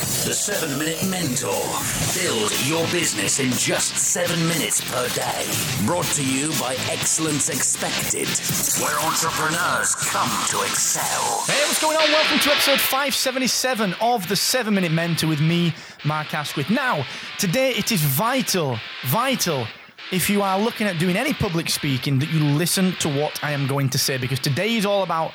The 7 Minute Mentor. Build your business in just 7 minutes per day. Brought to you by Excellence Expected, where entrepreneurs come to excel. Hey, what's going on? Welcome to episode 577 of the 7 Minute Mentor with me, Mark Asquith. Now, today it is vital, vital if you are looking at doing any public speaking that you listen to what I am going to say because today is all about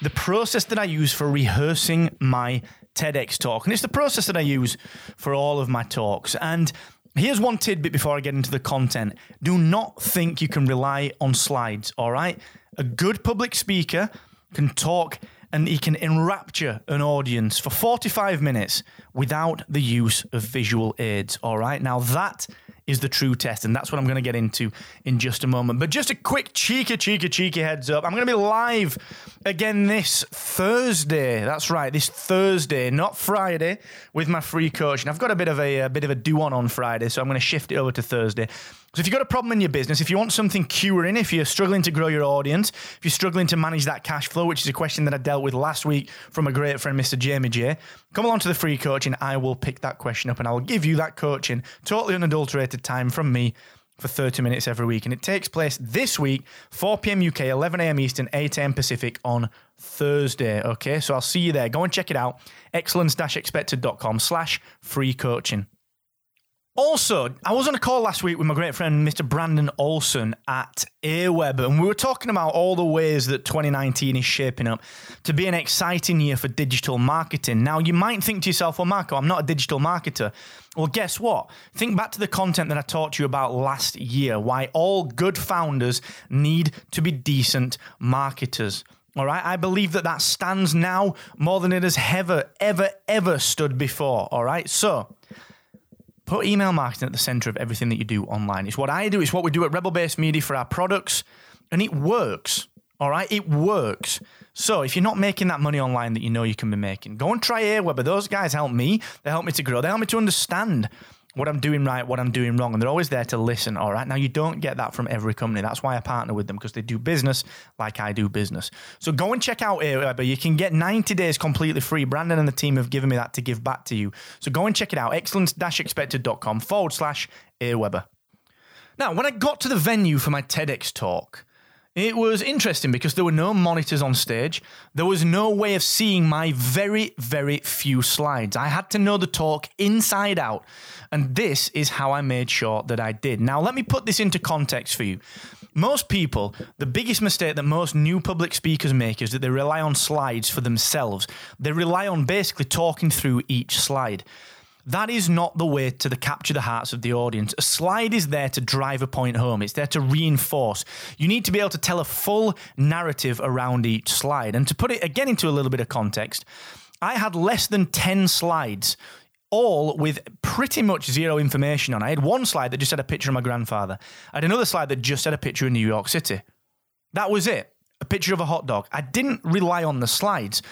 the process that I use for rehearsing my TEDx talk. And it's the process that I use for all of my talks. And here's one tidbit before I get into the content do not think you can rely on slides, all right? A good public speaker can talk and he can enrapture an audience for 45 minutes without the use of visual aids, all right? Now, that is the true test. And that's what I'm going to get into in just a moment. But just a quick cheeky, cheeky, cheeky heads up. I'm going to be live again this Thursday. That's right, this Thursday, not Friday, with my free coach. And I've got a bit of a, a bit of a do on on Friday, so I'm going to shift it over to Thursday. So if you've got a problem in your business, if you want something curing, if you're struggling to grow your audience, if you're struggling to manage that cash flow, which is a question that I dealt with last week from a great friend, Mr. Jamie J, come along to the free coaching. I will pick that question up and I will give you that coaching, totally unadulterated time from me for 30 minutes every week. And it takes place this week, 4 p.m. UK, 11 a.m. Eastern, 8 a.m. Pacific on Thursday. Okay, so I'll see you there. Go and check it out. Excellence-expected.com slash free coaching. Also, I was on a call last week with my great friend, Mr. Brandon Olson at Aweber, and we were talking about all the ways that 2019 is shaping up to be an exciting year for digital marketing. Now, you might think to yourself, well, Marco, I'm not a digital marketer. Well, guess what? Think back to the content that I talked to you about last year why all good founders need to be decent marketers. All right, I believe that that stands now more than it has ever, ever, ever stood before. All right, so Put email marketing at the center of everything that you do online. It's what I do, it's what we do at Rebel Base Media for our products, and it works. All right, it works. So if you're not making that money online that you know you can be making, go and try Aweber. Those guys help me. They help me to grow. They help me to understand what I'm doing right, what I'm doing wrong, and they're always there to listen. All right. Now, you don't get that from every company. That's why I partner with them because they do business like I do business. So go and check out Aweber. You can get 90 days completely free. Brandon and the team have given me that to give back to you. So go and check it out. Excellence-expected.com forward slash Aweber. Now, when I got to the venue for my TEDx talk, it was interesting because there were no monitors on stage. There was no way of seeing my very, very few slides. I had to know the talk inside out. And this is how I made sure that I did. Now, let me put this into context for you. Most people, the biggest mistake that most new public speakers make is that they rely on slides for themselves. They rely on basically talking through each slide. That is not the way to the capture the hearts of the audience. A slide is there to drive a point home. It's there to reinforce. You need to be able to tell a full narrative around each slide. And to put it again into a little bit of context, I had less than 10 slides all with pretty much zero information on. I had one slide that just had a picture of my grandfather. I had another slide that just had a picture of New York City. That was it. A picture of a hot dog. I didn't rely on the slides.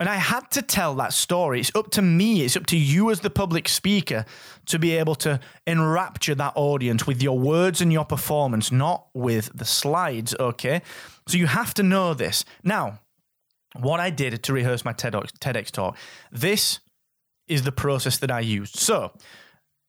And I had to tell that story. It's up to me, it's up to you as the public speaker to be able to enrapture that audience with your words and your performance, not with the slides, okay? So you have to know this. Now, what I did to rehearse my TEDx, TEDx talk, this is the process that I used. So,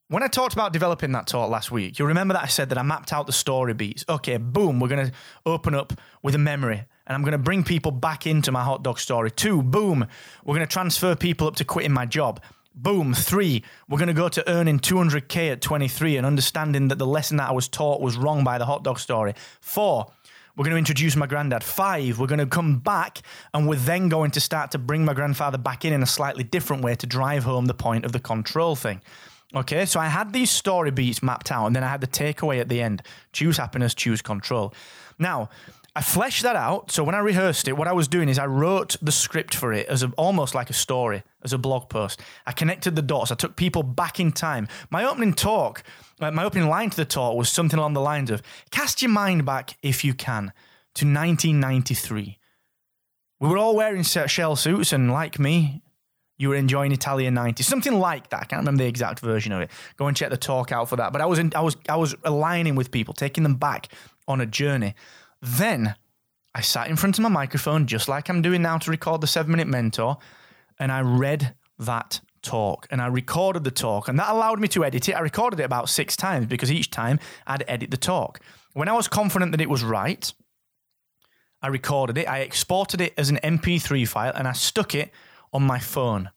when I talked about developing that talk last week, you'll remember that I said that I mapped out the story beats. Okay, boom, we're going to open up with a memory and I'm going to bring people back into my hot dog story. Two, boom, we're going to transfer people up to quitting my job. Boom, three, we're going to go to earning 200K at 23 and understanding that the lesson that I was taught was wrong by the hot dog story. Four, we're going to introduce my granddad. Five, we're going to come back and we're then going to start to bring my grandfather back in in a slightly different way to drive home the point of the control thing. Okay, so I had these story beats mapped out and then I had the takeaway at the end choose happiness, choose control. Now, I fleshed that out. So when I rehearsed it, what I was doing is I wrote the script for it as a, almost like a story, as a blog post. I connected the dots. I took people back in time. My opening talk, uh, my opening line to the talk was something along the lines of cast your mind back if you can. to 1993. We were all wearing shell suits, and like me, you were enjoying Italian 90s, something like that. I can't remember the exact version of it. Go and check the talk out for that. But I was in, I was I was aligning with people, taking them back on a journey. Then I sat in front of my microphone, just like I'm doing now to record the seven minute mentor, and I read that talk and I recorded the talk, and that allowed me to edit it. I recorded it about six times because each time I'd edit the talk. When I was confident that it was right, I recorded it, I exported it as an MP3 file, and I stuck it on my phone.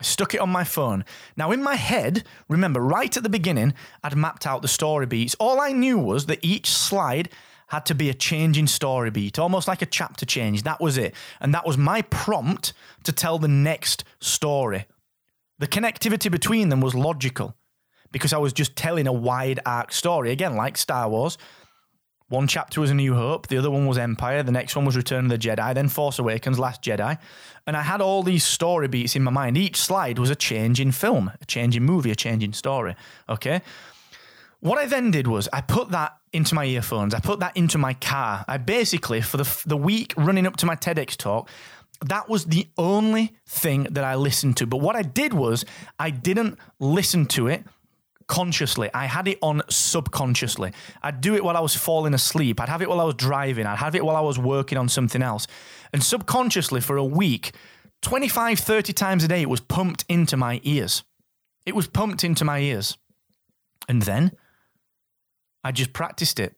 I stuck it on my phone. Now, in my head, remember, right at the beginning, I'd mapped out the story beats. All I knew was that each slide had to be a change in story beat, almost like a chapter change. That was it. And that was my prompt to tell the next story. The connectivity between them was logical because I was just telling a wide arc story. Again, like Star Wars, one chapter was A New Hope, the other one was Empire, the next one was Return of the Jedi, then Force Awakens, Last Jedi. And I had all these story beats in my mind. Each slide was a change in film, a change in movie, a change in story. Okay. What I then did was I put that into my earphones, I put that into my car. I basically, for the, the week running up to my TEDx talk, that was the only thing that I listened to. But what I did was I didn't listen to it consciously. I had it on subconsciously. I'd do it while I was falling asleep. I'd have it while I was driving. I'd have it while I was working on something else. And subconsciously, for a week, 25, 30 times a day, it was pumped into my ears. It was pumped into my ears. And then I just practiced it.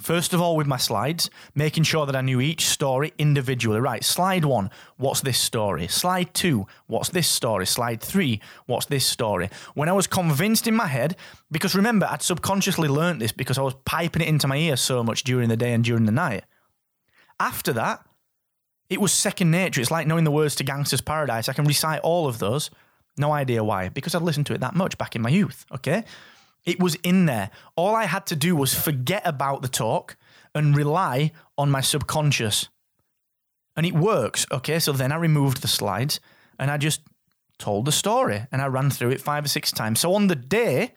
First of all, with my slides, making sure that I knew each story individually. Right, slide one, what's this story? Slide two, what's this story? Slide three, what's this story? When I was convinced in my head, because remember, I'd subconsciously learnt this because I was piping it into my ear so much during the day and during the night. After that, it was second nature. It's like knowing the words to Gangsta's Paradise. I can recite all of those. No idea why, because I'd listened to it that much back in my youth, okay? It was in there. All I had to do was forget about the talk and rely on my subconscious. And it works. Okay, so then I removed the slides and I just told the story and I ran through it five or six times. So on the day,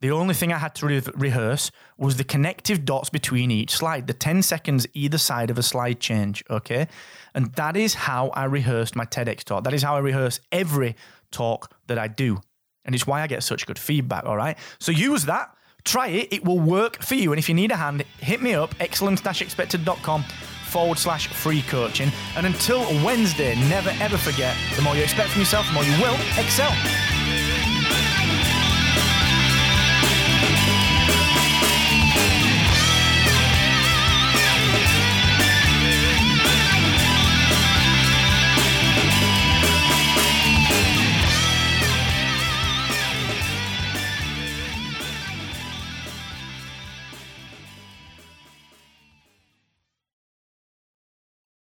the only thing I had to re- rehearse was the connective dots between each slide, the 10 seconds either side of a slide change. Okay. And that is how I rehearsed my TEDx talk. That is how I rehearse every talk that I do. And it's why I get such good feedback, all right? So use that, try it, it will work for you. And if you need a hand, hit me up, excellence-expected.com forward slash free coaching. And until Wednesday, never ever forget the more you expect from yourself, the more you will excel.